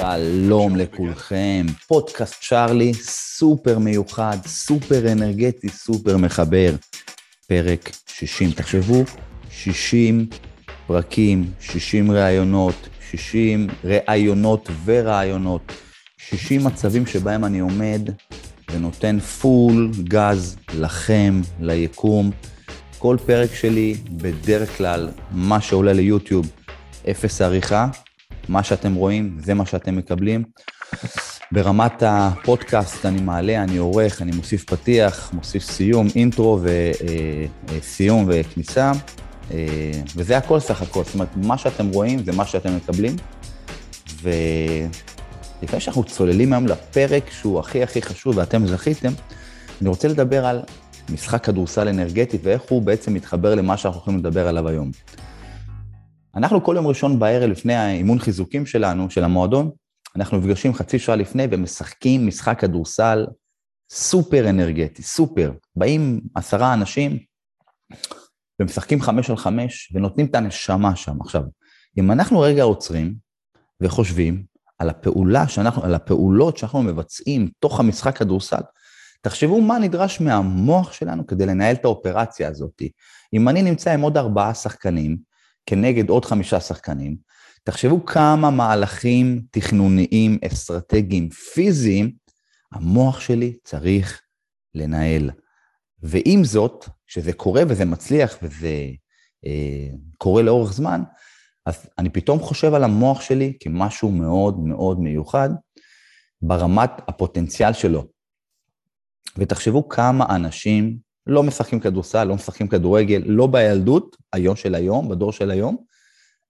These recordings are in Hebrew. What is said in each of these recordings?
שלום לכולכם, פודקאסט צ'ארלי, סופר מיוחד, סופר אנרגטי, סופר מחבר. פרק 60, תחשבו, 60 פרקים, 60 ראיונות, 60 ראיונות ורעיונות, 60 מצבים שבהם אני עומד ונותן full gas לכם, ליקום. כל פרק שלי, בדרך כלל, מה שעולה ליוטיוב, אפס עריכה, מה שאתם רואים, זה מה שאתם מקבלים. ברמת הפודקאסט אני מעלה, אני עורך, אני מוסיף פתיח, מוסיף סיום, אינטרו וסיום אה, וכניסה, אה, וזה הכל סך הכל. זאת אומרת, מה שאתם רואים זה מה שאתם מקבלים. ולפני שאנחנו צוללים היום לפרק שהוא הכי הכי חשוב ואתם זכיתם, אני רוצה לדבר על משחק כדורסל אנרגטי ואיך הוא בעצם מתחבר למה שאנחנו הולכים לדבר עליו היום. אנחנו כל יום ראשון בערב לפני האימון חיזוקים שלנו, של המועדון, אנחנו נפגשים חצי שעה לפני ומשחקים משחק כדורסל סופר אנרגטי, סופר. באים עשרה אנשים ומשחקים חמש על חמש ונותנים את הנשמה שם. עכשיו, אם אנחנו רגע עוצרים וחושבים על הפעולה שאנחנו, על הפעולות שאנחנו מבצעים תוך המשחק כדורסל, תחשבו מה נדרש מהמוח שלנו כדי לנהל את האופרציה הזאת. אם אני נמצא עם עוד ארבעה שחקנים, כנגד עוד חמישה שחקנים, תחשבו כמה מהלכים תכנוניים, אסטרטגיים, פיזיים, המוח שלי צריך לנהל. ועם זאת, כשזה קורה וזה מצליח וזה אה, קורה לאורך זמן, אז אני פתאום חושב על המוח שלי כמשהו מאוד מאוד מיוחד ברמת הפוטנציאל שלו. ותחשבו כמה אנשים לא משחקים כדורסל, לא משחקים כדורגל, לא בילדות, היום של היום, בדור של היום,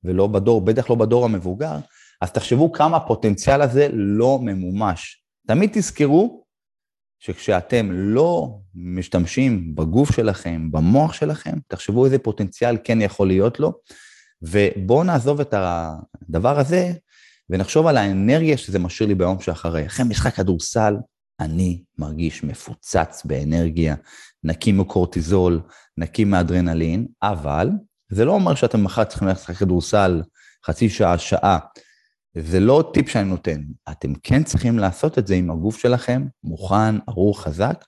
ולא בדור, בטח לא בדור המבוגר, אז תחשבו כמה הפוטנציאל הזה לא ממומש. תמיד תזכרו שכשאתם לא משתמשים בגוף שלכם, במוח שלכם, תחשבו איזה פוטנציאל כן יכול להיות לו, ובואו נעזוב את הדבר הזה ונחשוב על האנרגיה שזה משאיר לי ביום שאחרי. אחרי משחק כדורסל, אני מרגיש מפוצץ באנרגיה, נקי מקורטיזול, נקי מאדרנלין, אבל זה לא אומר שאתם מחר צריכים ללכת לשחק כדורסל חצי שעה, שעה. זה לא טיפ שאני נותן. אתם כן צריכים לעשות את זה עם הגוף שלכם, מוכן, ערוך, חזק.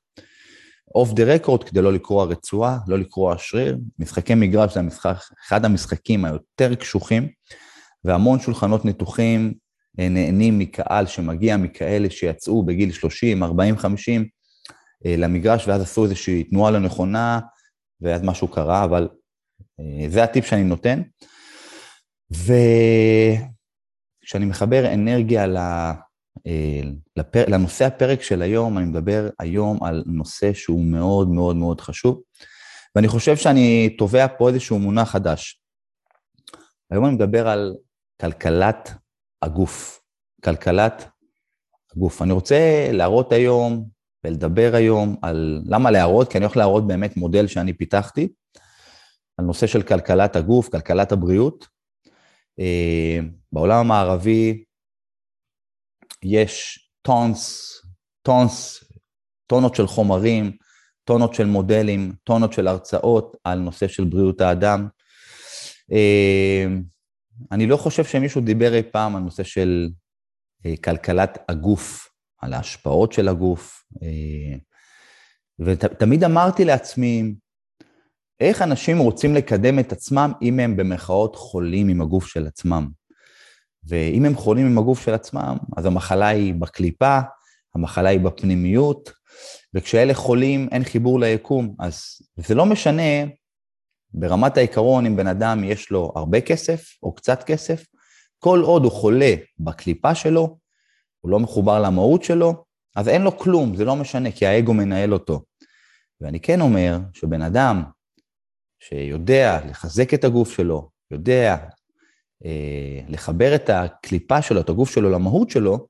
אוף דה רקורד כדי לא לקרוע רצועה, לא לקרוע שריר. משחקי מגרש זה המשחק, אחד המשחקים היותר קשוחים, והמון שולחנות ניתוחים אה, נהנים מקהל שמגיע מכאלה שיצאו בגיל 30, 40, 50 למגרש, ואז עשו איזושהי תנועה לא נכונה, ואז משהו קרה, אבל אה, זה הטיפ שאני נותן. וכשאני מחבר אנרגיה אה, לפר... לנושא הפרק של היום, אני מדבר היום על נושא שהוא מאוד מאוד מאוד חשוב, ואני חושב שאני תובע פה איזשהו מונח חדש. היום אני מדבר על כלכלת הגוף, כלכלת הגוף. אני רוצה להראות היום ולדבר היום על למה להראות, כי אני הולך להראות באמת מודל שאני פיתחתי, על נושא של כלכלת הגוף, כלכלת הבריאות. אה, בעולם המערבי יש טונס, טונס, טונות של חומרים, טונות של מודלים, טונות של הרצאות על נושא של בריאות האדם. אה, אני לא חושב שמישהו דיבר אי פעם על נושא של אה, כלכלת הגוף, על ההשפעות של הגוף. אה, ותמיד אמרתי לעצמי, איך אנשים רוצים לקדם את עצמם אם הם במרכאות חולים עם הגוף של עצמם? ואם הם חולים עם הגוף של עצמם, אז המחלה היא בקליפה, המחלה היא בפנימיות, וכשאלה חולים אין חיבור ליקום. אז זה לא משנה ברמת העיקרון, אם בן אדם יש לו הרבה כסף או קצת כסף, כל עוד הוא חולה בקליפה שלו, הוא לא מחובר למהות שלו, אז אין לו כלום, זה לא משנה, כי האגו מנהל אותו. ואני כן אומר שבן אדם שיודע לחזק את הגוף שלו, יודע אה, לחבר את הקליפה שלו, את הגוף שלו למהות שלו,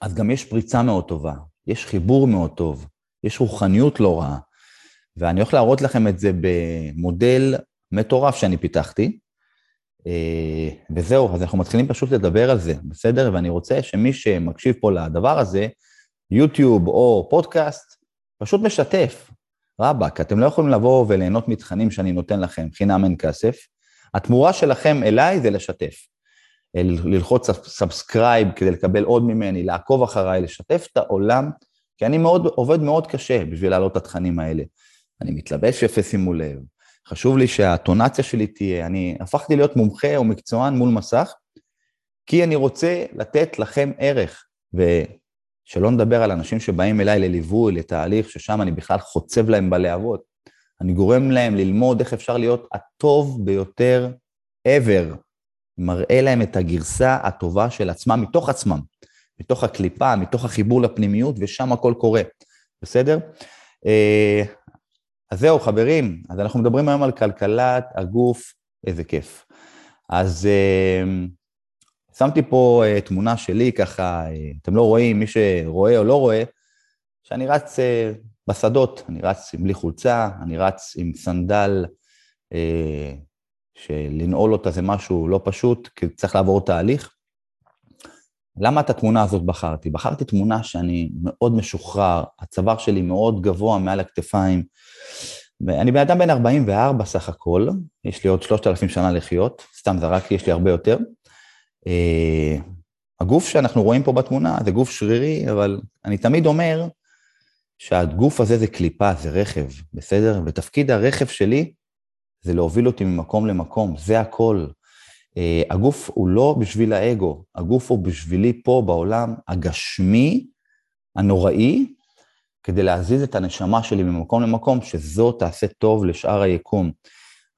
אז גם יש פריצה מאוד טובה, יש חיבור מאוד טוב, יש רוחניות לא רעה. ואני הולך להראות לכם את זה במודל מטורף שאני פיתחתי, וזהו, אז אנחנו מתחילים פשוט לדבר על זה, בסדר? ואני רוצה שמי שמקשיב פה לדבר הזה, יוטיוב או פודקאסט, פשוט משתף. רבאק, אתם לא יכולים לבוא וליהנות מתכנים שאני נותן לכם, חינם אין כסף. התמורה שלכם אליי זה לשתף. ללחוץ subscribe כדי לקבל עוד ממני, לעקוב אחריי, לשתף את העולם, כי אני מאוד, עובד מאוד קשה בשביל להעלות את התכנים האלה. אני מתלבש יפה, שימו לב. חשוב לי שהאינטונציה שלי תהיה, אני הפכתי להיות מומחה או מקצוען מול מסך, כי אני רוצה לתת לכם ערך, ושלא נדבר על אנשים שבאים אליי לליווי, לתהליך, ששם אני בכלל חוצב להם בלהבות. אני גורם להם ללמוד איך אפשר להיות הטוב ביותר ever. מראה להם את הגרסה הטובה של עצמם, מתוך עצמם, מתוך הקליפה, מתוך החיבור לפנימיות, ושם הכל קורה, בסדר? אה, אז זהו, חברים, אז אנחנו מדברים היום על כלכלת הגוף, איזה כיף. אז אה, שמתי פה uh, תמונה שלי, ככה, uh, אתם לא רואים, מי שרואה או לא רואה, שאני רץ uh, בשדות, אני רץ בלי חולצה, אני רץ עם סנדל, uh, שלנעול אותה זה משהו לא פשוט, כי צריך לעבור תהליך. למה את התמונה הזאת בחרתי? בחרתי תמונה שאני מאוד משוחרר, הצוואר שלי מאוד גבוה מעל הכתפיים, ואני בן אדם בן 44 סך הכל, יש לי עוד 3,000 שנה לחיות, סתם זרקתי, יש לי הרבה יותר. אה, הגוף שאנחנו רואים פה בתמונה זה גוף שרירי, אבל אני תמיד אומר שהגוף הזה זה קליפה, זה רכב, בסדר? ותפקיד הרכב שלי זה להוביל אותי ממקום למקום, זה הכל. Uh, הגוף הוא לא בשביל האגו, הגוף הוא בשבילי פה בעולם הגשמי, הנוראי, כדי להזיז את הנשמה שלי ממקום למקום, שזו תעשה טוב לשאר היקום.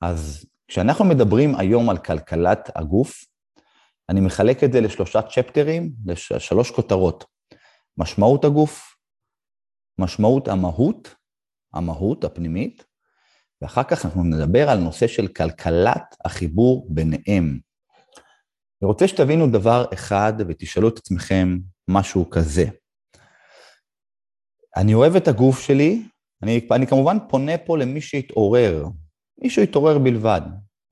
אז כשאנחנו מדברים היום על כלכלת הגוף, אני מחלק את זה לשלושה צ'פטרים, לשלוש כותרות. משמעות הגוף, משמעות המהות, המהות הפנימית, ואחר כך אנחנו נדבר על נושא של כלכלת החיבור ביניהם. אני רוצה שתבינו דבר אחד ותשאלו את עצמכם משהו כזה. אני אוהב את הגוף שלי, אני, אני כמובן פונה פה למי שהתעורר, מי שהתעורר בלבד.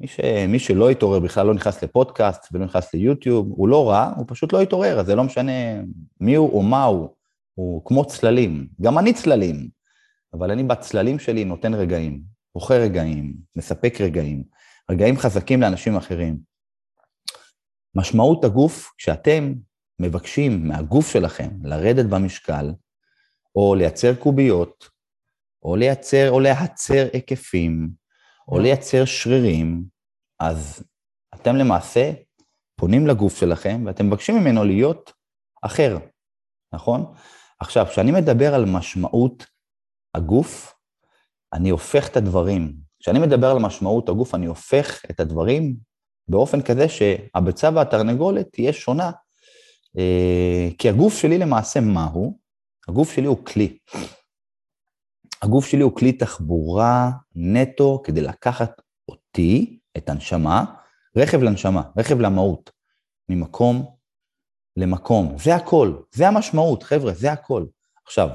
מי, ש, מי שלא התעורר בכלל לא נכנס לפודקאסט ולא נכנס ליוטיוב, הוא לא רע, הוא פשוט לא התעורר, אז זה לא משנה מי הוא או מה הוא, הוא כמו צללים. גם אני צללים, אבל אני בצללים שלי נותן רגעים, בוחר רגעים, מספק רגעים, רגעים חזקים לאנשים אחרים. משמעות הגוף, כשאתם מבקשים מהגוף שלכם לרדת במשקל, או לייצר קוביות, או לייצר או להצר היקפים, או לייצר שרירים, אז אתם למעשה פונים לגוף שלכם ואתם מבקשים ממנו להיות אחר, נכון? עכשיו, כשאני מדבר על משמעות הגוף, אני הופך את הדברים. כשאני מדבר על משמעות הגוף, אני הופך את הדברים באופן כזה שהביצה והתרנגולת תהיה שונה. אה, כי הגוף שלי למעשה, מהו? הגוף שלי הוא כלי. הגוף שלי הוא כלי תחבורה נטו כדי לקחת אותי, את הנשמה, רכב לנשמה, רכב למהות, ממקום למקום. זה הכל, זה המשמעות, חבר'ה, זה הכל. עכשיו,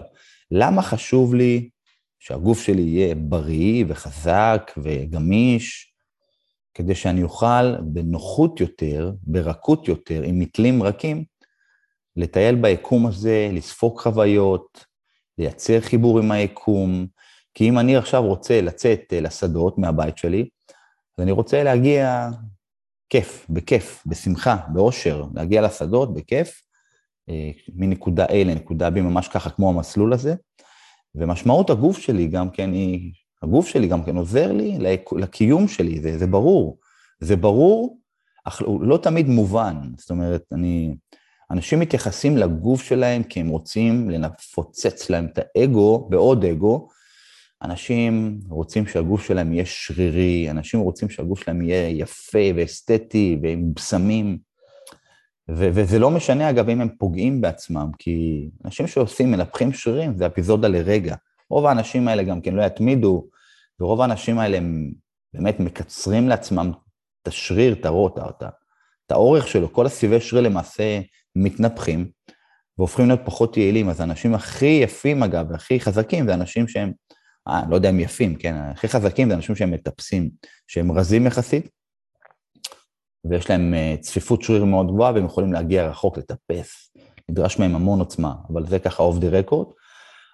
למה חשוב לי שהגוף שלי יהיה בריא וחזק וגמיש, כדי שאני אוכל בנוחות יותר, ברכות יותר, עם מתלים רכים, לטייל ביקום הזה, לספוג חוויות, לייצר חיבור עם היקום, כי אם אני עכשיו רוצה לצאת אה, לשדות מהבית שלי, אז אני רוצה להגיע כיף, בכיף, בשמחה, באושר, להגיע לשדות בכיף, אה, מנקודה A לנקודה B, ממש ככה כמו המסלול הזה. ומשמעות הגוף שלי גם כן היא, הגוף שלי גם כן עוזר לי לקיום שלי, זה, זה ברור. זה ברור, אך לא תמיד מובן. זאת אומרת, אני, אנשים מתייחסים לגוף שלהם כי הם רוצים לפוצץ להם את האגו בעוד אגו. אנשים רוצים שהגוף שלהם יהיה שרירי, אנשים רוצים שהגוף שלהם יהיה יפה ואסתטי ועם בשמים. ו- וזה לא משנה, אגב, אם הם פוגעים בעצמם, כי אנשים שעושים, מנפחים שרירים, זה אפיזודה לרגע. רוב האנשים האלה גם כן לא יתמידו, ורוב האנשים האלה הם באמת מקצרים לעצמם את השריר, את הרוט, את האורך שלו, כל הסיבי שריר למעשה מתנפחים והופכים להיות פחות יעילים. אז האנשים הכי יפים, אגב, והכי חזקים, זה אנשים שהם, אה, לא יודע אם יפים, כן, הכי חזקים זה אנשים שהם מטפסים, שהם רזים יחסית, ויש להם אה, צפיפות שריר מאוד גבוהה, והם יכולים להגיע רחוק, לטפס. נדרש מהם המון עוצמה, אבל זה ככה אוף דה רקורד.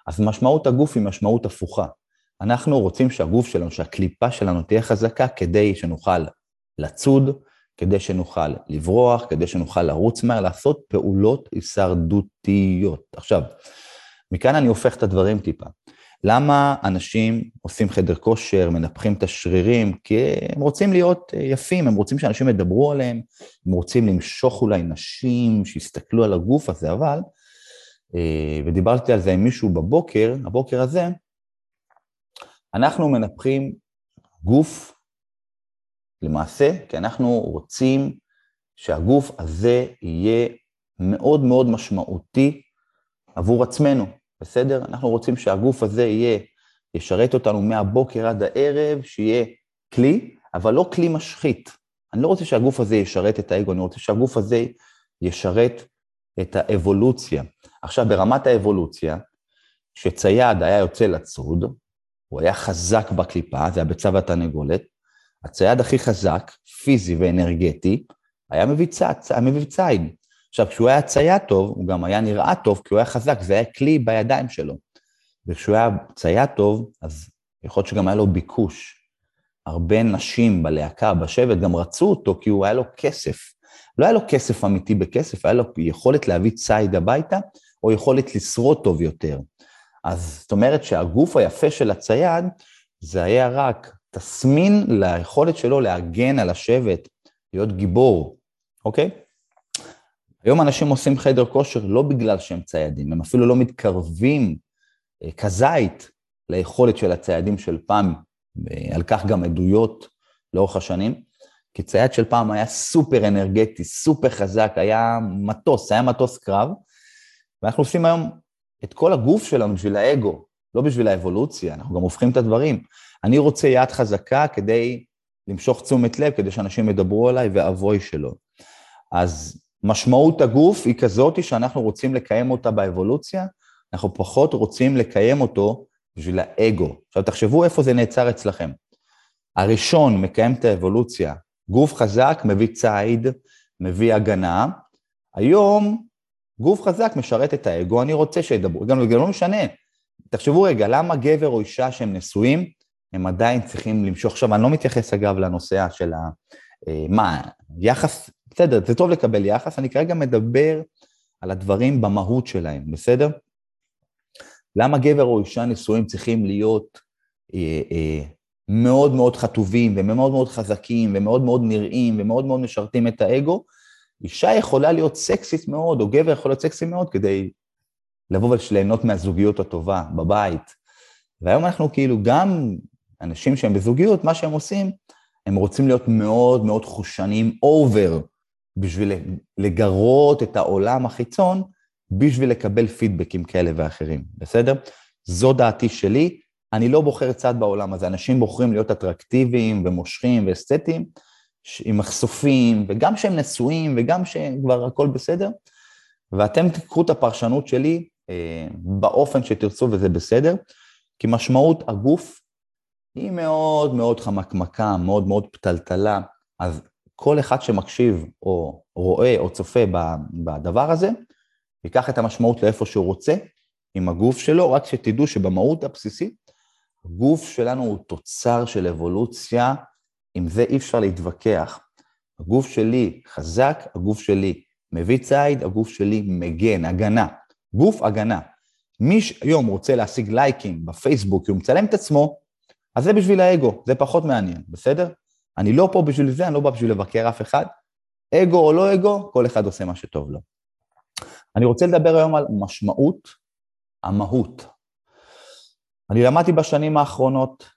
אז משמעות הגוף היא משמעות הפוכה. אנחנו רוצים שהגוף שלנו, שהקליפה שלנו תהיה חזקה כדי שנוכל לצוד, כדי שנוכל לברוח, כדי שנוכל לרוץ מהר, לעשות פעולות הישרדותיות. עכשיו, מכאן אני הופך את הדברים טיפה. למה אנשים עושים חדר כושר, מנפחים את השרירים? כי הם רוצים להיות יפים, הם רוצים שאנשים ידברו עליהם, הם רוצים למשוך אולי נשים שיסתכלו על הגוף הזה, אבל, אה, ודיברתי על זה עם מישהו בבוקר, הבוקר הזה, אנחנו מנפחים גוף למעשה, כי אנחנו רוצים שהגוף הזה יהיה מאוד מאוד משמעותי עבור עצמנו, בסדר? אנחנו רוצים שהגוף הזה יהיה, ישרת אותנו מהבוקר עד הערב, שיהיה כלי, אבל לא כלי משחית. אני לא רוצה שהגוף הזה ישרת את האגו, אני רוצה שהגוף הזה ישרת את האבולוציה. עכשיו, ברמת האבולוציה, כשצייד היה יוצא לצוד, הוא היה חזק בקליפה, זה הביצה והתרנגולת, הצייד הכי חזק, פיזי ואנרגטי, היה מביא היה מביא ציד. עכשיו, כשהוא היה צייד טוב, הוא גם היה נראה טוב, כי הוא היה חזק, זה היה כלי בידיים שלו. וכשהוא היה צייד טוב, אז יכול להיות שגם היה לו ביקוש. הרבה נשים בלהקה, בשבט, גם רצו אותו, כי הוא היה לו כסף. לא היה לו כסף אמיתי בכסף, היה לו יכולת להביא ציד הביתה, או יכולת לשרוד טוב יותר. אז זאת אומרת שהגוף היפה של הצייד, זה היה רק תסמין ליכולת שלו להגן על השבט, להיות גיבור, אוקיי? היום אנשים עושים חדר כושר לא בגלל שהם ציידים, הם אפילו לא מתקרבים אה, כזית ליכולת של הציידים של פעם, ועל כך גם עדויות לאורך השנים, כי צייד של פעם היה סופר אנרגטי, סופר חזק, היה מטוס, היה מטוס קרב, ואנחנו עושים היום את כל הגוף שלנו בשביל האגו, לא בשביל האבולוציה, אנחנו גם הופכים את הדברים. אני רוצה יד חזקה כדי למשוך תשומת לב, כדי שאנשים ידברו עליי ואבוי שלו. אז משמעות הגוף היא כזאת שאנחנו רוצים לקיים אותה באבולוציה, אנחנו פחות רוצים לקיים אותו בשביל האגו. עכשיו תחשבו איפה זה נעצר אצלכם. הראשון מקיים את האבולוציה, גוף חזק מביא ציד, מביא הגנה. היום גוף חזק משרת את האגו, אני רוצה שידברו, גם זה לא משנה. תחשבו רגע, למה גבר או אישה שהם נשואים, הם עדיין צריכים למשוך. עכשיו, אני לא מתייחס אגב לנושא של ה... אה, מה, יחס, בסדר, זה טוב לקבל יחס, אני כרגע מדבר על הדברים במהות שלהם, בסדר? למה גבר או אישה נשואים צריכים להיות אה, אה, מאוד מאוד חטובים ומאוד מאוד חזקים ומאוד מאוד נראים ומאוד מאוד משרתים את האגו? אישה יכולה להיות סקסית מאוד, או גבר יכול להיות סקסי מאוד כדי לבוא וליהנות מהזוגיות הטובה בבית. והיום אנחנו כאילו גם אנשים שהם בזוגיות, מה שהם עושים, הם רוצים להיות מאוד מאוד חושניים אובר בשביל לגרות את העולם החיצון, בשביל לקבל פידבקים כאלה ואחרים, בסדר? זו דעתי שלי, אני לא בוחר צד בעולם הזה, אנשים בוחרים להיות אטרקטיביים ומושכים ואסתטיים, עם מחשופים, וגם שהם נשואים, וגם שכבר הכל בסדר, ואתם תיקחו את הפרשנות שלי אה, באופן שתרצו וזה בסדר, כי משמעות הגוף היא מאוד מאוד חמקמקה, מאוד מאוד פתלתלה, אז כל אחד שמקשיב או רואה או צופה בדבר הזה, ייקח את המשמעות לאיפה שהוא רוצה עם הגוף שלו, רק שתדעו שבמהות הבסיסית, הגוף שלנו הוא תוצר של אבולוציה, עם זה אי אפשר להתווכח. הגוף שלי חזק, הגוף שלי מביא ציד, הגוף שלי מגן, הגנה. גוף הגנה. מי שהיום רוצה להשיג לייקים בפייסבוק, כי הוא מצלם את עצמו, אז זה בשביל האגו, זה פחות מעניין, בסדר? אני לא פה בשביל זה, אני לא בא בשביל לבקר אף אחד. אגו או לא אגו, כל אחד עושה מה שטוב לו. אני רוצה לדבר היום על משמעות המהות. אני למדתי בשנים האחרונות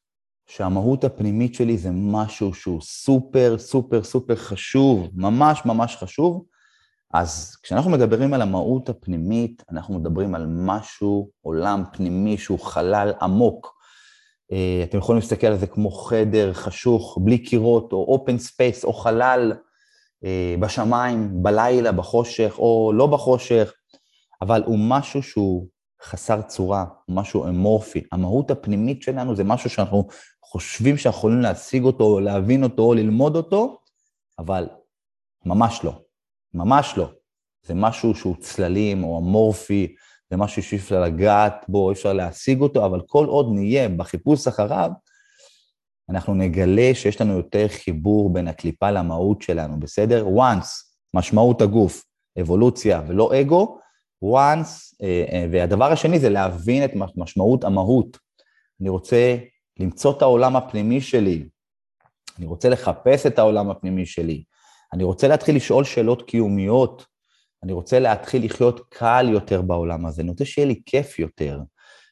שהמהות הפנימית שלי זה משהו שהוא סופר סופר סופר חשוב, ממש ממש חשוב. אז כשאנחנו מדברים על המהות הפנימית, אנחנו מדברים על משהו, עולם פנימי שהוא חלל עמוק, אתם יכולים להסתכל על זה כמו חדר חשוך, בלי קירות, או open space, או חלל אה, בשמיים, בלילה, בחושך, או לא בחושך, אבל הוא משהו שהוא חסר צורה, הוא משהו אמורפי. המהות הפנימית שלנו זה משהו שאנחנו חושבים שאנחנו יכולים להשיג אותו, או להבין אותו, או ללמוד אותו, אבל ממש לא, ממש לא. זה משהו שהוא צללים, או אמורפי, זה משהו שאי אפשר לגעת בו, אי אפשר להשיג אותו, אבל כל עוד נהיה בחיפוש אחריו, אנחנו נגלה שיש לנו יותר חיבור בין הקליפה למהות שלנו, בסדר? once, משמעות הגוף, אבולוציה ולא אגו, once, אה, אה, והדבר השני זה להבין את משמעות המהות. אני רוצה למצוא את העולם הפנימי שלי, אני רוצה לחפש את העולם הפנימי שלי, אני רוצה להתחיל לשאול שאלות קיומיות, אני רוצה להתחיל לחיות קל יותר בעולם הזה, אני רוצה שיהיה לי כיף יותר.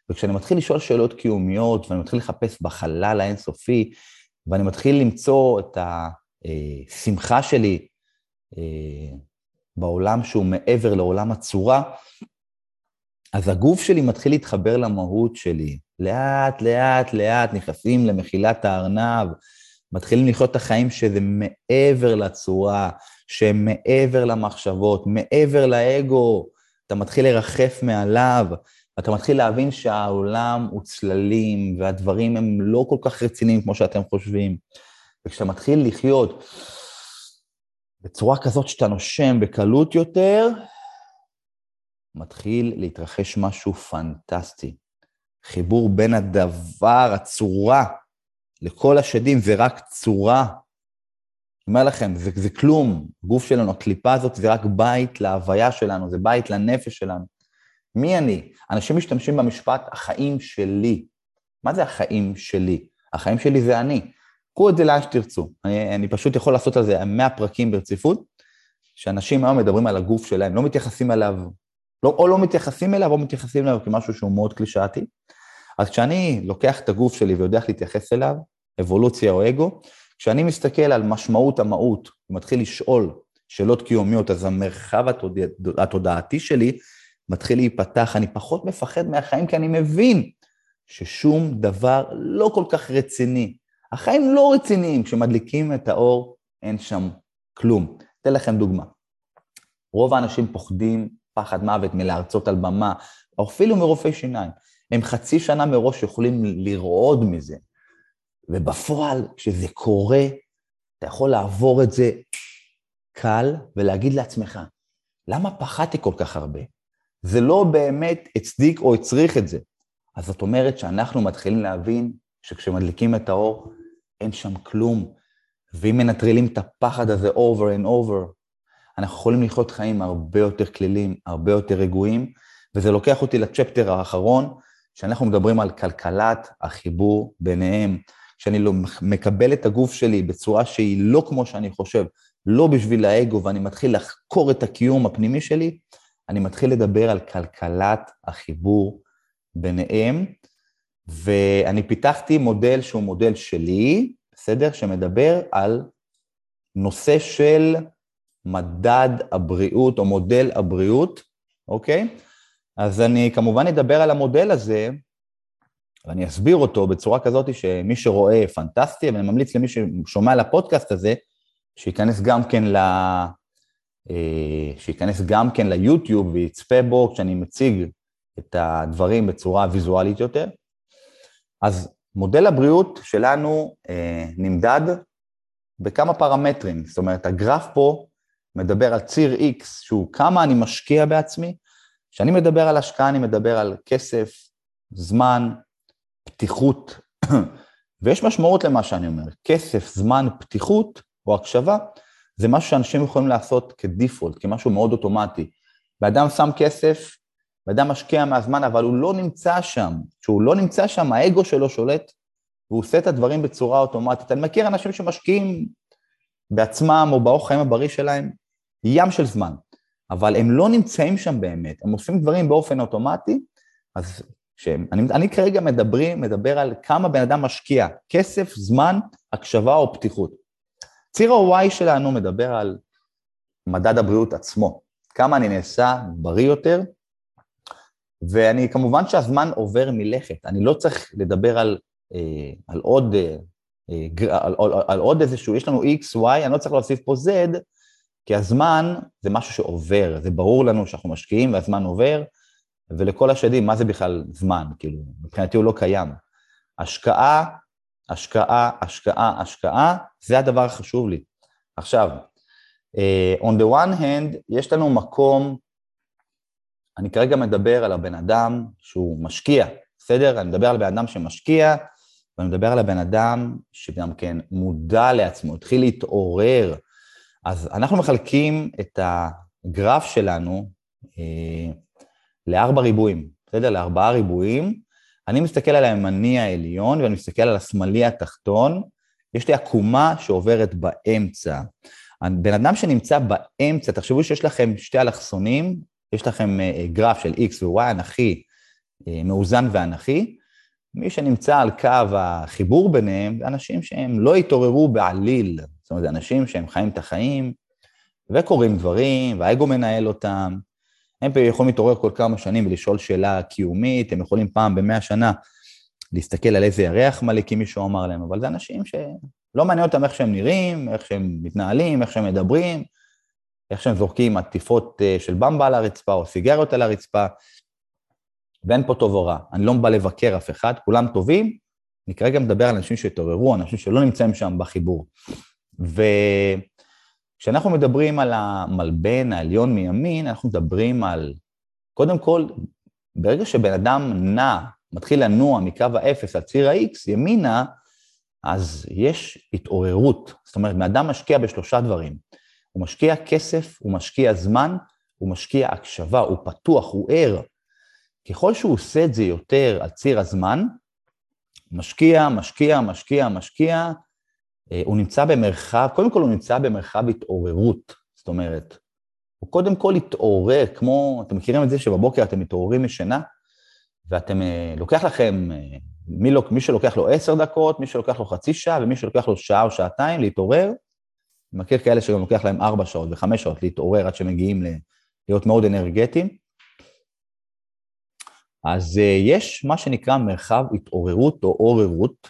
וכשאני מתחיל לשאול שאלות קיומיות, ואני מתחיל לחפש בחלל האינסופי, ואני מתחיל למצוא את השמחה שלי אה, בעולם שהוא מעבר לעולם הצורה, אז הגוף שלי מתחיל להתחבר למהות שלי. לאט, לאט, לאט נכנסים למחילת הארנב, מתחילים לחיות את החיים שזה מעבר לצורה, שהם מעבר למחשבות, מעבר לאגו, אתה מתחיל לרחף מעליו, ואתה מתחיל להבין שהעולם הוא צללים, והדברים הם לא כל כך רציניים כמו שאתם חושבים. וכשאתה מתחיל לחיות בצורה כזאת שאתה נושם בקלות יותר, מתחיל להתרחש משהו פנטסטי. חיבור בין הדבר, הצורה, לכל השדים, זה רק צורה. אומר לכם, זה, זה כלום. הגוף שלנו, הקליפה הזאת זה רק בית להוויה שלנו, זה בית לנפש שלנו. מי אני? אנשים משתמשים במשפט החיים שלי. מה זה החיים שלי? החיים שלי זה אני. קחו את זה לאן שתרצו. אני, אני פשוט יכול לעשות על זה 100 פרקים ברציפות, שאנשים היום מדברים על הגוף שלהם, לא מתייחסים אליו, לא, או לא מתייחסים אליו או מתייחסים אליו כמשהו שהוא מאוד קלישאתי. אז כשאני לוקח את הגוף שלי ויודע איך להתייחס אליו, אבולוציה או אגו, כשאני מסתכל על משמעות המהות ומתחיל לשאול שאלות קיומיות, אז המרחב התודע, התודעתי שלי מתחיל להיפתח, אני פחות מפחד מהחיים כי אני מבין ששום דבר לא כל כך רציני. החיים לא רציניים, כשמדליקים את האור אין שם כלום. אתן לכם דוגמה. רוב האנשים פוחדים פחד מוות מלהרצות על במה, או אפילו מרופאי שיניים. הם חצי שנה מראש יכולים לרעוד מזה. ובפועל, כשזה קורה, אתה יכול לעבור את זה קל ולהגיד לעצמך, למה פחדתי כל כך הרבה? זה לא באמת הצדיק או הצריך את זה. אז זאת אומרת שאנחנו מתחילים להבין שכשמדליקים את האור, אין שם כלום. ואם מנטרלים את הפחד הזה over and over, אנחנו יכולים לחיות חיים הרבה יותר כלילים, הרבה יותר רגועים, וזה לוקח אותי לצ'פטר האחרון, שאנחנו מדברים על כלכלת החיבור ביניהם. כשאני לא מקבל את הגוף שלי בצורה שהיא לא כמו שאני חושב, לא בשביל האגו, ואני מתחיל לחקור את הקיום הפנימי שלי, אני מתחיל לדבר על כלכלת החיבור ביניהם, ואני פיתחתי מודל שהוא מודל שלי, בסדר? שמדבר על נושא של מדד הבריאות או מודל הבריאות, אוקיי? אז אני כמובן אדבר על המודל הזה, ואני אסביר אותו בצורה כזאת שמי שרואה פנטסטי, ואני ממליץ למי ששומע לפודקאסט הזה, שייכנס גם כן ל... אה, שייכנס גם כן ליוטיוב ויצפה בו כשאני מציג את הדברים בצורה ויזואלית יותר. אז מודל הבריאות שלנו אה, נמדד בכמה פרמטרים, זאת אומרת, הגרף פה מדבר על ציר X, שהוא כמה אני משקיע בעצמי. כשאני מדבר על השקעה, אני מדבר על כסף, זמן, פתיחות, ויש משמעות למה שאני אומר. כסף, זמן, פתיחות או הקשבה, זה משהו שאנשים יכולים לעשות כדיפולט, כמשהו מאוד אוטומטי. ואדם שם כסף, ואדם משקיע מהזמן, אבל הוא לא נמצא שם. כשהוא לא נמצא שם, האגו שלו שולט, והוא עושה את הדברים בצורה אוטומטית. אני מכיר אנשים שמשקיעים בעצמם או באורח חיים הבריא שלהם ים של זמן, אבל הם לא נמצאים שם באמת, הם עושים דברים באופן אוטומטי, אז שהם, אני, כרגע מדבר, מדבר על כמה בן אדם משקיע, כסף, זמן, הקשבה או פתיחות. ציר ה-Y שלנו מדבר על מדד הבריאות עצמו, כמה אני נעשה בריא יותר, ואני, כמובן שהזמן עובר מלכת, אני לא צריך לדבר על, אה, על עוד... אה, על, על, על עוד איזשהו, יש לנו x, y, אני לא צריך להוסיף פה z, כי הזמן זה משהו שעובר, זה ברור לנו שאנחנו משקיעים והזמן עובר, ולכל השדים, מה זה בכלל זמן? כאילו, מבחינתי הוא לא קיים. השקעה, השקעה, השקעה, השקעה, זה הדבר החשוב לי. עכשיו, uh, on the one hand, יש לנו מקום, אני כרגע מדבר על הבן אדם שהוא משקיע, בסדר? אני מדבר על בן אדם שמשקיע, ואני מדבר על הבן אדם שגם כן מודע לעצמו, התחיל להתעורר. אז אנחנו מחלקים את הגרף שלנו אה, לארבע ריבועים, בסדר? לארבעה ריבועים. אני מסתכל על הימני העליון ואני מסתכל על השמאלי התחתון. יש לי עקומה שעוברת באמצע. בן אדם שנמצא באמצע, תחשבו שיש לכם שתי אלכסונים, יש לכם אה, גרף של X ו-Y אנכי, אה, מאוזן ואנכי. מי שנמצא על קו החיבור ביניהם, זה אנשים שהם לא התעוררו בעליל. זאת אומרת, זה אנשים שהם חיים את החיים, וקורים דברים, והאגו מנהל אותם. הם יכולים להתעורר כל כמה שנים ולשאול שאלה קיומית, הם יכולים פעם במאה שנה להסתכל על איזה ירח מלא כי מישהו אמר להם, אבל זה אנשים שלא מעניין אותם איך שהם נראים, איך שהם מתנהלים, איך שהם מדברים, איך שהם זורקים עטיפות אה, של במבה על הרצפה או סיגריות על הרצפה, ואין פה טוב או רע. אני לא בא לבקר אף אחד, כולם טובים, אני כרגע מדבר על אנשים שהתעוררו, אנשים שלא נמצאים שם בחיבור. וכשאנחנו מדברים על המלבן העליון מימין, אנחנו מדברים על, קודם כל, ברגע שבן אדם נע מתחיל לנוע מקו האפס עד ציר ה-X ימינה, אז יש התעוררות. זאת אומרת, בן אדם משקיע בשלושה דברים. הוא משקיע כסף, הוא משקיע זמן, הוא משקיע הקשבה, הוא פתוח, הוא ער. ככל שהוא עושה את זה יותר על ציר הזמן, משקיע, משקיע, משקיע, משקיע, הוא נמצא במרחב, קודם כל הוא נמצא במרחב התעוררות. זאת אומרת, הוא קודם כל התעורר, כמו, אתם מכירים את זה שבבוקר אתם מתעוררים משינה, ואתם, אה, לוקח לכם, אה, מי, לא, מי שלוקח לו עשר דקות, מי שלוקח לו חצי שעה, ומי שלוקח לו שעה או שעתיים להתעורר, אני מכיר כאלה שגם לוקח להם ארבע שעות וחמש שעות להתעורר עד שמגיעים להיות מאוד אנרגטיים. אז אה, יש מה שנקרא מרחב התעוררות או עוררות,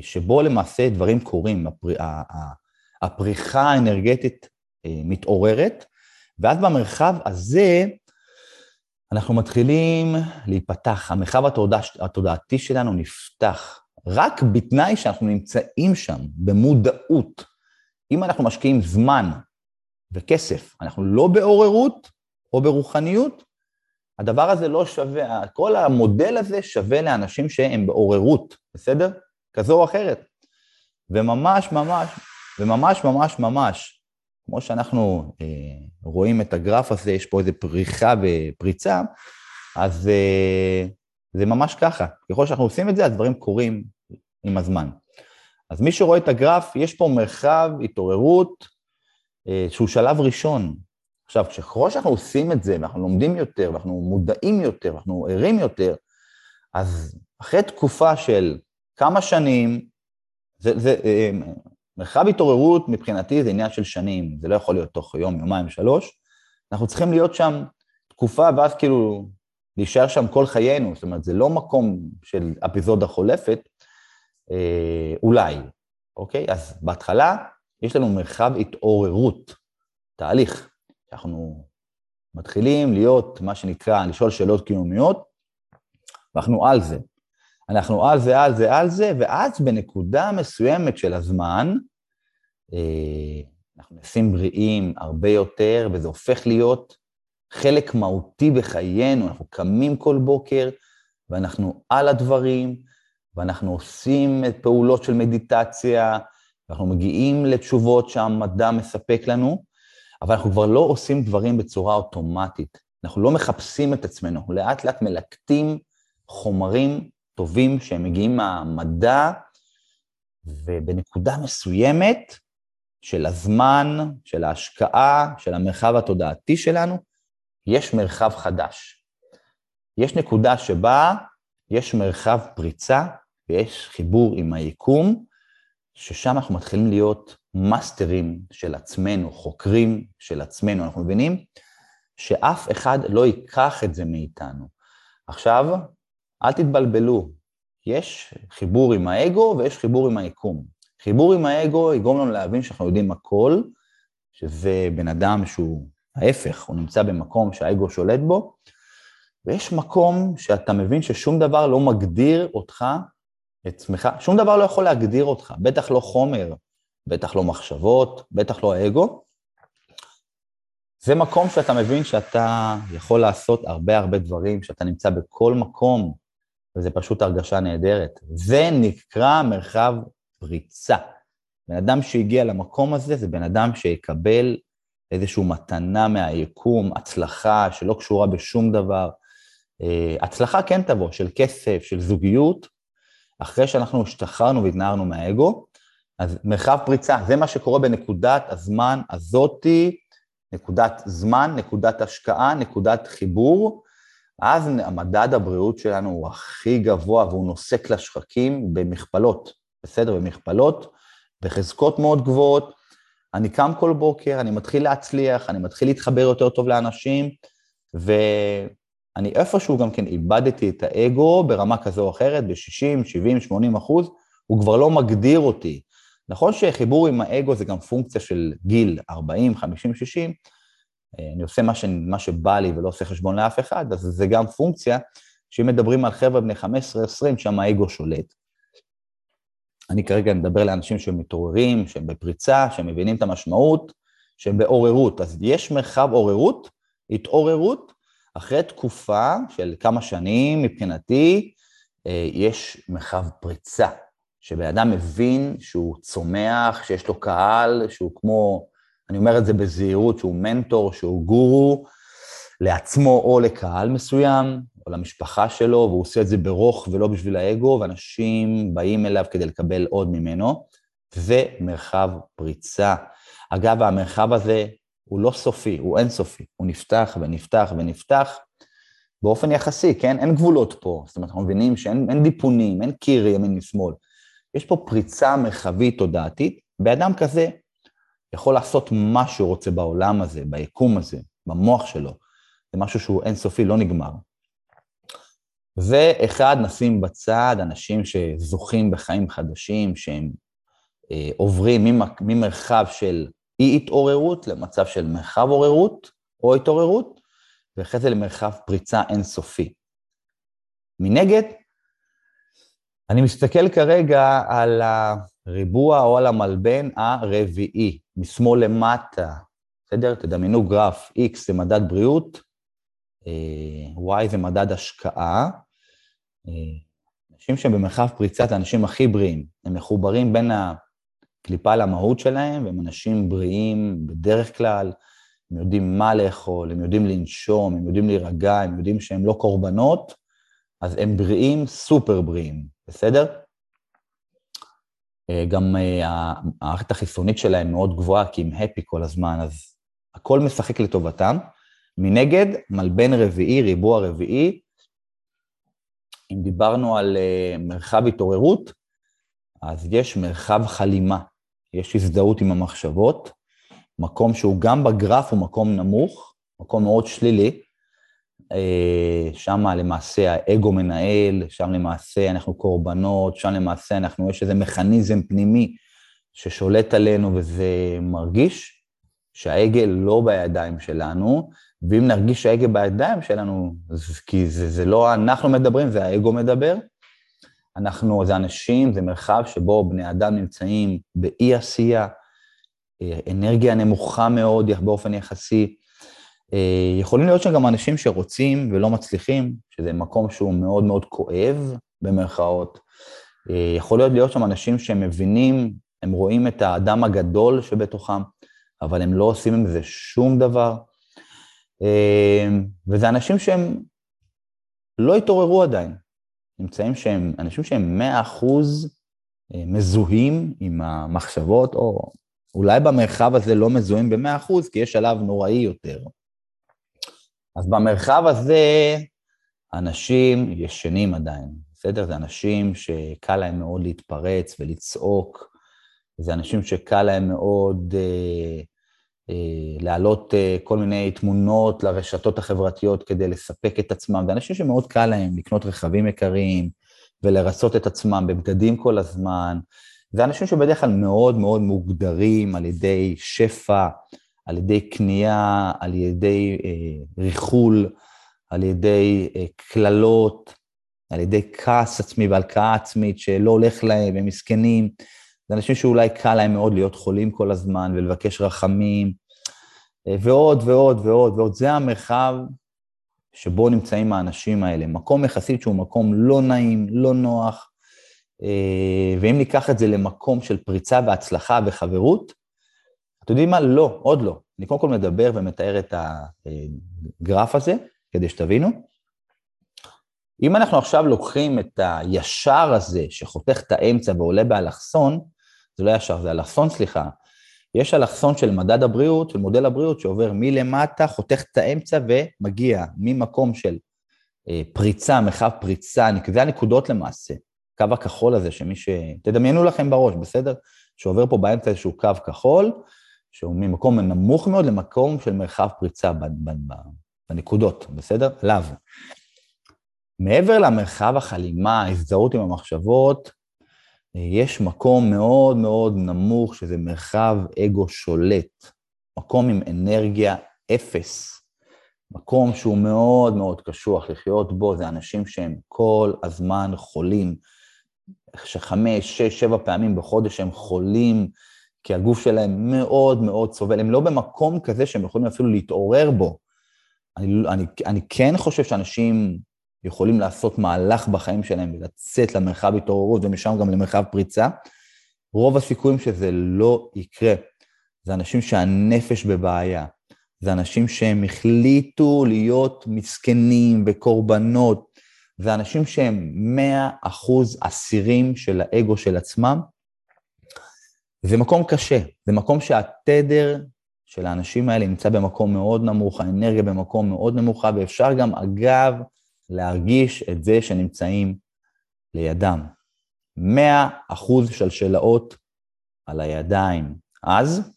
שבו למעשה דברים קורים, הפריחה האנרגטית מתעוררת, ואז במרחב הזה אנחנו מתחילים להיפתח, המרחב התודע, התודעתי שלנו נפתח, רק בתנאי שאנחנו נמצאים שם, במודעות. אם אנחנו משקיעים זמן וכסף, אנחנו לא בעוררות או ברוחניות, הדבר הזה לא שווה, כל המודל הזה שווה לאנשים שהם בעוררות, בסדר? כזו או אחרת. וממש ממש, וממש ממש ממש, כמו שאנחנו אה, רואים את הגרף הזה, יש פה איזו פריחה ופריצה, אז אה, זה ממש ככה. ככל שאנחנו עושים את זה, הדברים קורים עם הזמן. אז מי שרואה את הגרף, יש פה מרחב התעוררות אה, שהוא שלב ראשון. עכשיו, ככל שאנחנו עושים את זה, ואנחנו לומדים יותר, ואנחנו מודעים יותר, ואנחנו ערים יותר, אז אחרי תקופה של כמה שנים, זה, זה, אה, מרחב התעוררות מבחינתי זה עניין של שנים, זה לא יכול להיות תוך יום, יומיים, שלוש. אנחנו צריכים להיות שם תקופה ואז כאילו להישאר שם כל חיינו, זאת אומרת, זה לא מקום של אפיזודה חולפת, אה, אולי, אוקיי? אז בהתחלה יש לנו מרחב התעוררות, תהליך. אנחנו מתחילים להיות, מה שנקרא, לשאול שאלות קיומיות, ואנחנו על זה. אנחנו על זה, על זה, על זה, ואז בנקודה מסוימת של הזמן, אה, אנחנו נעשים בריאים הרבה יותר, וזה הופך להיות חלק מהותי בחיינו. אנחנו קמים כל בוקר, ואנחנו על הדברים, ואנחנו עושים פעולות של מדיטציה, ואנחנו מגיעים לתשובות שהמדע מספק לנו, אבל אנחנו כבר לא עושים דברים בצורה אוטומטית. אנחנו לא מחפשים את עצמנו, אנחנו לאט לאט מלקטים חומרים טובים שהם מגיעים מהמדע, ובנקודה מסוימת של הזמן, של ההשקעה, של המרחב התודעתי שלנו, יש מרחב חדש. יש נקודה שבה יש מרחב פריצה ויש חיבור עם היקום, ששם אנחנו מתחילים להיות מאסטרים של עצמנו, חוקרים של עצמנו. אנחנו מבינים שאף אחד לא ייקח את זה מאיתנו. עכשיו, אל תתבלבלו, יש חיבור עם האגו ויש חיבור עם היקום. חיבור עם האגו יגרום לנו להבין שאנחנו יודעים הכל, שזה בן אדם שהוא ההפך, הוא נמצא במקום שהאגו שולט בו, ויש מקום שאתה מבין ששום דבר לא מגדיר אותך, את עצמך, שום דבר לא יכול להגדיר אותך, בטח לא חומר, בטח לא מחשבות, בטח לא האגו. זה מקום שאתה מבין שאתה יכול לעשות הרבה הרבה דברים, שאתה נמצא בכל מקום וזו פשוט הרגשה נהדרת. זה נקרא מרחב פריצה. בן אדם שהגיע למקום הזה זה בן אדם שיקבל איזושהי מתנה מהיקום, הצלחה שלא קשורה בשום דבר. אה, הצלחה כן תבוא, של כסף, של זוגיות, אחרי שאנחנו השתחררנו והתנערנו מהאגו, אז מרחב פריצה, זה מה שקורה בנקודת הזמן הזאתי, נקודת זמן, נקודת השקעה, נקודת חיבור, אז המדד הבריאות שלנו הוא הכי גבוה והוא נוסק לשחקים במכפלות, בסדר? במכפלות, בחזקות מאוד גבוהות. אני קם כל בוקר, אני מתחיל להצליח, אני מתחיל להתחבר יותר טוב לאנשים, ואני איפשהו גם כן איבדתי את האגו ברמה כזו או אחרת, ב-60, 70, 80 אחוז, הוא כבר לא מגדיר אותי. נכון שחיבור עם האגו זה גם פונקציה של גיל 40, 50, 60, אני עושה מה, ש... מה שבא לי ולא עושה חשבון לאף אחד, אז זה גם פונקציה שאם מדברים על חבר'ה בני 15-20, שם האגו שולט. אני כרגע מדבר לאנשים שהם מתעוררים, שהם בפריצה, שהם מבינים את המשמעות, שהם בעוררות. אז יש מרחב עוררות, התעוררות, אחרי תקופה של כמה שנים, מבחינתי, אה, יש מרחב פריצה, שבן אדם מבין שהוא צומח, שיש לו קהל, שהוא כמו אני אומר את זה בזהירות, שהוא מנטור, שהוא גורו לעצמו או לקהל מסוים, או למשפחה שלו, והוא עושה את זה ברוך ולא בשביל האגו, ואנשים באים אליו כדי לקבל עוד ממנו. זה מרחב פריצה. אגב, המרחב הזה הוא לא סופי, הוא אינסופי, הוא נפתח ונפתח ונפתח באופן יחסי, כן? אין גבולות פה. זאת אומרת, אנחנו מבינים שאין דיפונים, אין קיר ימין משמאל. יש פה פריצה מרחבית תודעתית, באדם כזה יכול לעשות מה שהוא רוצה בעולם הזה, ביקום הזה, במוח שלו. זה משהו שהוא אינסופי, לא נגמר. ואחד, נשים בצד אנשים שזוכים בחיים חדשים, שהם אה, עוברים ממרחב של אי-התעוררות למצב של מרחב עוררות או התעוררות, ואחרי זה למרחב פריצה אינסופי. מנגד, אני מסתכל כרגע על הריבוע או על המלבן הרביעי. משמאל למטה, בסדר? תדמיינו גרף, X זה מדד בריאות, אה, Y זה מדד השקעה. אה, אנשים שהם במרחב פריצה זה האנשים הכי בריאים, הם מחוברים בין הקליפה למהות שלהם, והם אנשים בריאים בדרך כלל, הם יודעים מה לאכול, הם יודעים לנשום, הם יודעים להירגע, הם יודעים שהם לא קורבנות, אז הם בריאים, סופר בריאים, בסדר? אה, גם אה, המערכת החיסונית שלהם מאוד גבוהה, כי הם הפי כל הזמן, אז הכל משחק לטובתם. מנגד, מלבן רביעי, ריבוע רביעי, אם דיברנו על אה, מרחב התעוררות, אז יש מרחב חלימה, יש הזדהות עם המחשבות, מקום שהוא גם בגרף הוא מקום נמוך, מקום מאוד שלילי, שם למעשה האגו מנהל, שם למעשה אנחנו קורבנות, שם למעשה אנחנו, יש איזה מכניזם פנימי ששולט עלינו וזה מרגיש שההגה לא בידיים שלנו, ואם נרגיש שההגה בידיים שלנו, כי זה, זה לא אנחנו מדברים, זה האגו מדבר, אנחנו, זה אנשים, זה מרחב שבו בני אדם נמצאים באי עשייה, אה, אנרגיה נמוכה מאוד באופן יחסי, אה, יכולים להיות שם גם אנשים שרוצים ולא מצליחים, שזה מקום שהוא מאוד מאוד כואב, במרכאות. אה, יכול להיות להיות שם אנשים שהם מבינים, הם רואים את האדם הגדול שבתוכם, אבל הם לא עושים עם זה שום דבר. אה, וזה אנשים שהם לא התעוררו עדיין. נמצאים שהם, אנשים שהם מאה אחוז מזוהים עם המחשבות, או אולי במרחב הזה לא מזוהים במאה אחוז, כי יש שלב נוראי יותר. אז במרחב הזה, אנשים ישנים עדיין, בסדר? זה אנשים שקל להם מאוד להתפרץ ולצעוק, זה אנשים שקל להם מאוד אה, אה, להעלות אה, כל מיני תמונות לרשתות החברתיות כדי לספק את עצמם, זה אנשים שמאוד קל להם לקנות רכבים יקרים ולרצות את עצמם בבגדים כל הזמן. זה אנשים שבדרך כלל מאוד מאוד מוגדרים על ידי שפע, על ידי קנייה, על ידי אה, ריחול, על ידי אה, קללות, על ידי כעס עצמי והלקאה עצמית שלא הולך להם, הם מסכנים. זה אנשים שאולי קל להם מאוד להיות חולים כל הזמן ולבקש רחמים, אה, ועוד ועוד ועוד ועוד. זה המרחב שבו נמצאים האנשים האלה. מקום יחסית שהוא מקום לא נעים, לא נוח, אה, ואם ניקח את זה למקום של פריצה והצלחה וחברות, אתם יודעים מה? לא, עוד לא. אני קודם כל מדבר ומתאר את הגרף הזה, כדי שתבינו. אם אנחנו עכשיו לוקחים את הישר הזה שחותך את האמצע ועולה באלכסון, זה לא ישר, זה אלכסון, סליחה, יש אלכסון של מדד הבריאות, של מודל הבריאות, שעובר מלמטה, חותך את האמצע ומגיע ממקום של אה, פריצה, מרחב פריצה, זה הנקודות למעשה, קו הכחול הזה, שמי ש... תדמיינו לכם בראש, בסדר? שעובר פה באמצע איזשהו קו כחול, שהוא ממקום נמוך מאוד למקום של מרחב פריצה בנקודות, בסדר? לאו. מעבר למרחב החלימה, ההזדהות עם המחשבות, יש מקום מאוד מאוד נמוך, שזה מרחב אגו שולט, מקום עם אנרגיה אפס, מקום שהוא מאוד מאוד קשוח. לחיות בו, זה אנשים שהם כל הזמן חולים, שחמש, שש, שבע פעמים בחודש הם חולים, כי הגוף שלהם מאוד מאוד סובל, הם לא במקום כזה שהם יכולים אפילו להתעורר בו. אני, אני, אני כן חושב שאנשים יכולים לעשות מהלך בחיים שלהם ולצאת למרחב התעוררות ומשם גם למרחב פריצה, רוב הסיכויים שזה לא יקרה. זה אנשים שהנפש בבעיה, זה אנשים שהם החליטו להיות מסכנים וקורבנות, זה אנשים שהם מאה אחוז אסירים של האגו של עצמם. זה מקום קשה, זה מקום שהתדר של האנשים האלה נמצא במקום מאוד נמוך, האנרגיה במקום מאוד נמוכה, ואפשר גם, אגב, להרגיש את זה שנמצאים לידם. 100 אחוז שלשלאות על הידיים. אז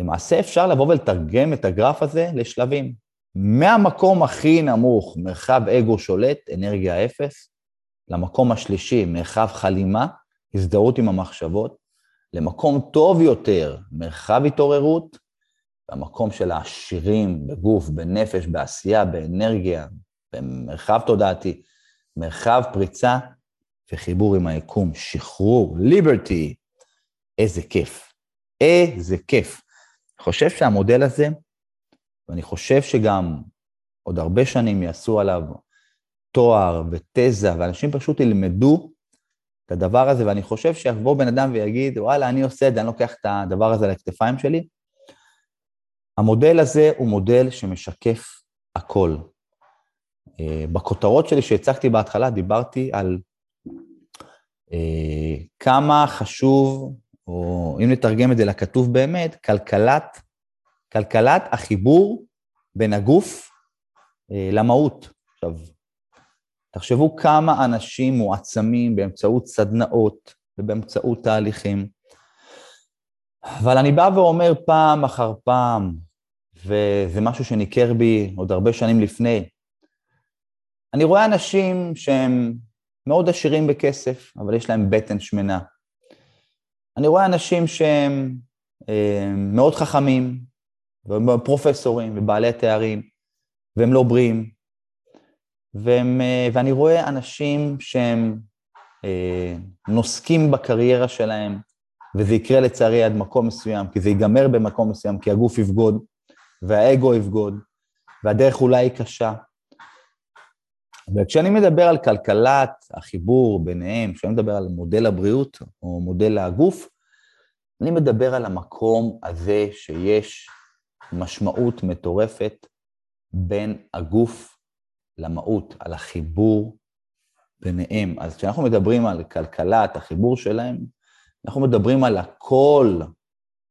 למעשה אפשר לבוא ולתרגם את הגרף הזה לשלבים. מהמקום הכי נמוך, מרחב אגו שולט, אנרגיה אפס, למקום השלישי, מרחב חלימה, הזדהות עם המחשבות, למקום טוב יותר, מרחב התעוררות, והמקום של העשירים בגוף, בנפש, בעשייה, באנרגיה, במרחב תודעתי, מרחב פריצה וחיבור עם היקום, שחרור, ליברטי. איזה כיף, איזה כיף. אני חושב שהמודל הזה, ואני חושב שגם עוד הרבה שנים יעשו עליו תואר ותזה, ואנשים פשוט ילמדו את הדבר הזה, ואני חושב שיבוא בן אדם ויגיד, וואלה, אני עושה את זה, אני לוקח את הדבר הזה לכתפיים שלי. המודל הזה הוא מודל שמשקף הכל. אה, בכותרות שלי שהצגתי בהתחלה דיברתי על אה, כמה חשוב, או אם נתרגם את זה לכתוב באמת, כלכלת, כלכלת החיבור בין הגוף אה, למהות. עכשיו, תחשבו כמה אנשים מועצמים באמצעות סדנאות ובאמצעות תהליכים. אבל אני בא ואומר פעם אחר פעם, וזה משהו שניכר בי עוד הרבה שנים לפני, אני רואה אנשים שהם מאוד עשירים בכסף, אבל יש להם בטן שמנה. אני רואה אנשים שהם אה, מאוד חכמים, פרופסורים ובעלי תארים, והם לא בריאים. והם, אה, ואני רואה אנשים שהם אה, נוסקים בקריירה שלהם, וזה יקרה לצערי עד מקום מסוים, כי זה ייגמר במקום מסוים, כי הגוף יבגוד, והאגו יבגוד, והדרך אולי היא קשה, וכשאני מדבר על כלכלת החיבור ביניהם, כשאני מדבר על מודל הבריאות או מודל הגוף, אני מדבר על המקום הזה שיש משמעות מטורפת בין הגוף למהות, על החיבור ביניהם. אז כשאנחנו מדברים על כלכלת החיבור שלהם, אנחנו מדברים על הכל,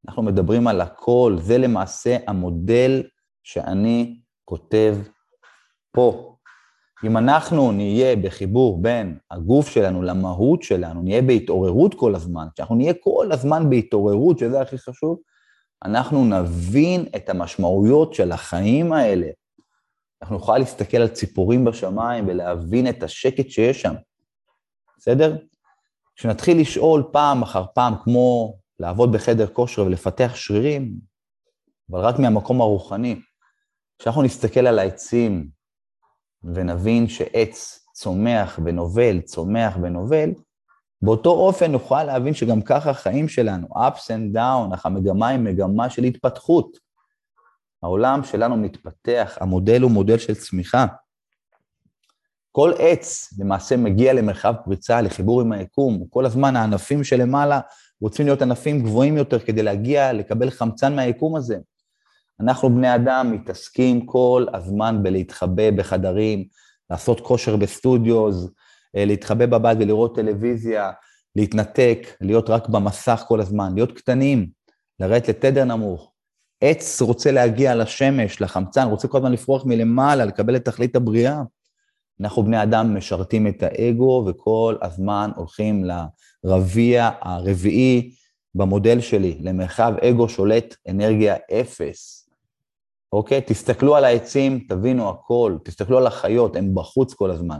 אנחנו מדברים על הכל, זה למעשה המודל שאני כותב פה. אם אנחנו נהיה בחיבור בין הגוף שלנו למהות שלנו, נהיה בהתעוררות כל הזמן, כשאנחנו נהיה כל הזמן בהתעוררות, שזה הכי חשוב, אנחנו נבין את המשמעויות של החיים האלה. אנחנו נוכל להסתכל על ציפורים בשמיים ולהבין את השקט שיש שם, בסדר? כשנתחיל לשאול פעם אחר פעם, כמו לעבוד בחדר כושר ולפתח שרירים, אבל רק מהמקום הרוחני, כשאנחנו נסתכל על העצים, ונבין שעץ צומח ונובל, צומח ונובל, באותו אופן נוכל להבין שגם ככה החיים שלנו, ups and down, אך המגמה היא מגמה של התפתחות. העולם שלנו מתפתח, המודל הוא מודל של צמיחה. כל עץ למעשה מגיע למרחב פריצה, לחיבור עם היקום, כל הזמן הענפים שלמעלה רוצים להיות ענפים גבוהים יותר כדי להגיע, לקבל חמצן מהיקום הזה. אנחנו בני אדם מתעסקים כל הזמן בלהתחבא בחדרים, לעשות כושר ב studios, אה, להתחבא בבית ולראות טלוויזיה, להתנתק, להיות רק במסך כל הזמן, להיות קטנים, לרדת לתדר נמוך. עץ רוצה להגיע לשמש, לחמצן, רוצה כל הזמן לפרוח מלמעלה, לקבל את תכלית הבריאה. אנחנו בני אדם משרתים את האגו וכל הזמן הולכים לרביע הרביעי במודל שלי, למרחב אגו שולט אנרגיה אפס. אוקיי? תסתכלו על העצים, תבינו הכל, תסתכלו על החיות, הם בחוץ כל הזמן.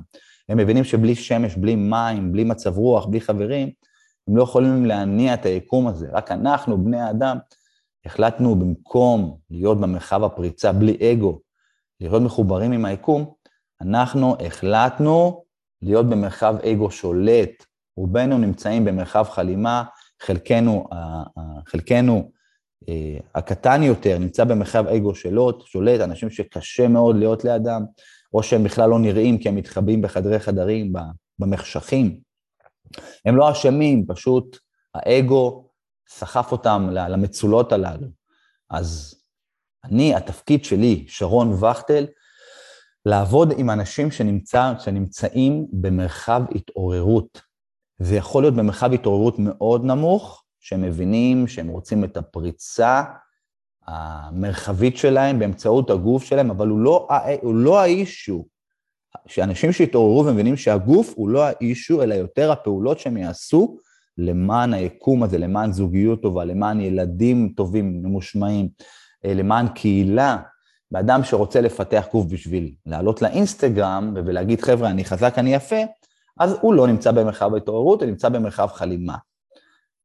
הם מבינים שבלי שמש, בלי מים, בלי מצב רוח, בלי חברים, הם לא יכולים להניע את היקום הזה. רק אנחנו, בני האדם, החלטנו במקום להיות במרחב הפריצה בלי אגו, להיות מחוברים עם היקום, אנחנו החלטנו להיות במרחב אגו שולט. רובנו נמצאים במרחב חלימה, חלקנו, חלקנו אה, הקטן יותר נמצא במרחב אגו שלוט, שולט, אנשים שקשה מאוד להיות לידם, או שהם בכלל לא נראים כי הם מתחבאים בחדרי חדרים, במחשכים. הם לא אשמים, פשוט האגו סחף אותם למצולות הללו. אז אני, התפקיד שלי, שרון וכטל, לעבוד עם אנשים שנמצא, שנמצאים במרחב התעוררות. זה יכול להיות במרחב התעוררות מאוד נמוך, שהם מבינים שהם רוצים את הפריצה המרחבית שלהם באמצעות הגוף שלהם, אבל הוא לא, הוא לא האישו. שאנשים שהתעוררו ומבינים שהגוף הוא לא האישו, אלא יותר הפעולות שהם יעשו למען היקום הזה, למען זוגיות טובה, למען ילדים טובים, ממושמעים, אה, למען קהילה. באדם שרוצה לפתח גוף בשביל לעלות לאינסטגרם ולהגיד, חבר'ה, אני חזק, אני יפה, אז הוא לא נמצא במרחב התעוררות, הוא נמצא במרחב חלימה.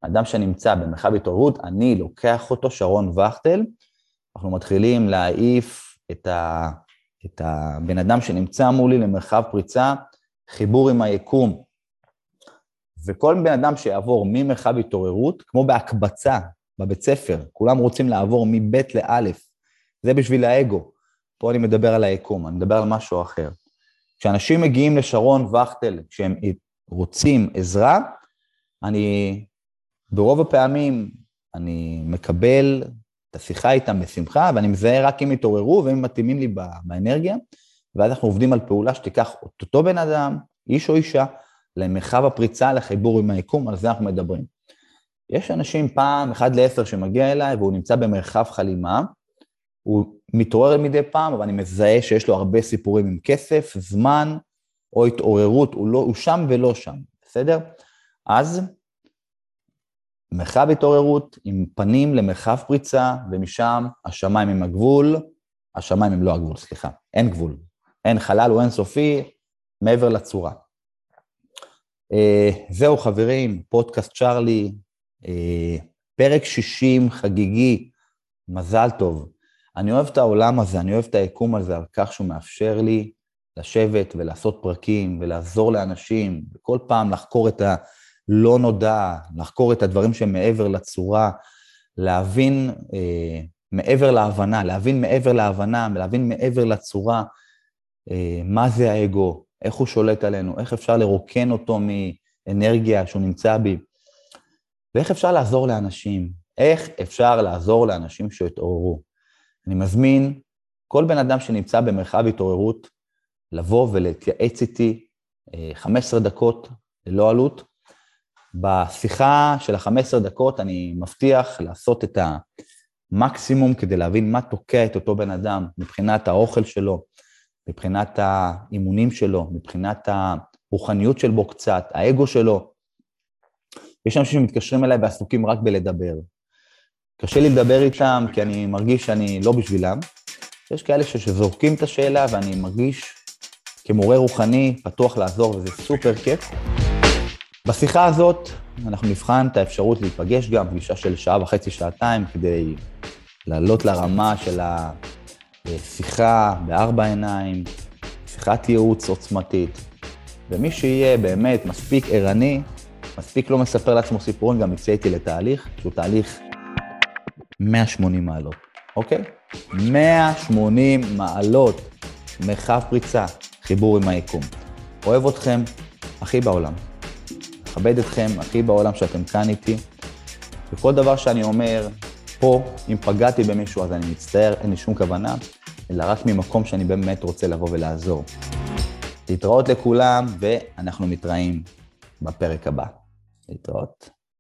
אדם שנמצא במרחב התעוררות, אני לוקח אותו, שרון וכטל, אנחנו מתחילים להעיף את, ה, את הבן אדם שנמצא מולי למרחב פריצה, חיבור עם היקום. וכל בן אדם שיעבור ממרחב התעוררות, כמו בהקבצה בבית ספר, כולם רוצים לעבור מב' לא', זה בשביל האגו. פה אני מדבר על היקום, אני מדבר על משהו אחר. כשאנשים מגיעים לשרון וכטל, כשהם רוצים עזרה, אני ברוב הפעמים אני מקבל את השיחה איתם בשמחה, ואני מזהה רק אם יתעוררו והם מתאימים לי באנרגיה, ואז אנחנו עובדים על פעולה שתיקח את אותו בן אדם, איש או אישה, למרחב הפריצה, לחיבור עם היקום, על זה אנחנו מדברים. יש אנשים פעם, אחד לעשר שמגיע אליי, והוא נמצא במרחב חלימה, הוא מתעורר מדי פעם, אבל אני מזהה שיש לו הרבה סיפורים עם כסף, זמן או התעוררות, הוא, לא, הוא שם ולא שם, בסדר? אז מרחב התעוררות עם פנים למרחב פריצה, ומשם השמיים הם הגבול, השמיים הם לא הגבול, סליחה, אין גבול. אין חלל, הוא אינסופי, מעבר לצורה. Uh, זהו חברים, פודקאסט צ'ארלי, uh, פרק 60 חגיגי, מזל טוב. אני אוהב את העולם הזה, אני אוהב את היקום הזה על כך שהוא מאפשר לי לשבת ולעשות פרקים ולעזור לאנשים, וכל פעם לחקור את הלא נודע, לחקור את הדברים שהם מעבר לצורה, להבין אה, מעבר להבנה, להבין מעבר להבנה, להבין מעבר לצורה, אה, מה זה האגו, איך הוא שולט עלינו, איך אפשר לרוקן אותו מאנרגיה שהוא נמצא בי, ואיך אפשר לעזור לאנשים, איך אפשר לעזור לאנשים שהתעוררו. אני מזמין כל בן אדם שנמצא במרחב התעוררות לבוא ולהתייעץ איתי 15 אה, דקות ללא עלות. בשיחה של ה-15 דקות אני מבטיח לעשות את המקסימום כדי להבין מה תוקע את אותו בן אדם מבחינת האוכל שלו, מבחינת האימונים שלו, מבחינת הרוחניות של בו קצת, האגו שלו. יש אנשים שמתקשרים אליי ועסוקים רק בלדבר. קשה לי לדבר איתם כי אני מרגיש שאני לא בשבילם. יש כאלה שזורקים את השאלה ואני מרגיש כמורה רוחני פתוח לעזור וזה סופר כיף. בשיחה הזאת אנחנו נבחן את האפשרות להיפגש גם, פגישה של שעה וחצי, שעתיים, כדי לעלות לרמה של השיחה בארבע עיניים, שיחת ייעוץ עוצמתית. ומי שיהיה באמת מספיק ערני, מספיק לא מספר לעצמו סיפורים, גם יצא איתי לתהליך, שהוא תהליך 180 מעלות, אוקיי? 180 מעלות, מרחב פריצה, חיבור עם היקום. אוהב אתכם, הכי בעולם. מכבד אתכם, הכי בעולם שאתם כאן איתי. וכל דבר שאני אומר פה, אם פגעתי במישהו אז אני מצטער, אין לי שום כוונה, אלא רק ממקום שאני באמת רוצה לבוא ולעזור. להתראות לכולם, ואנחנו מתראים בפרק הבא. להתראות.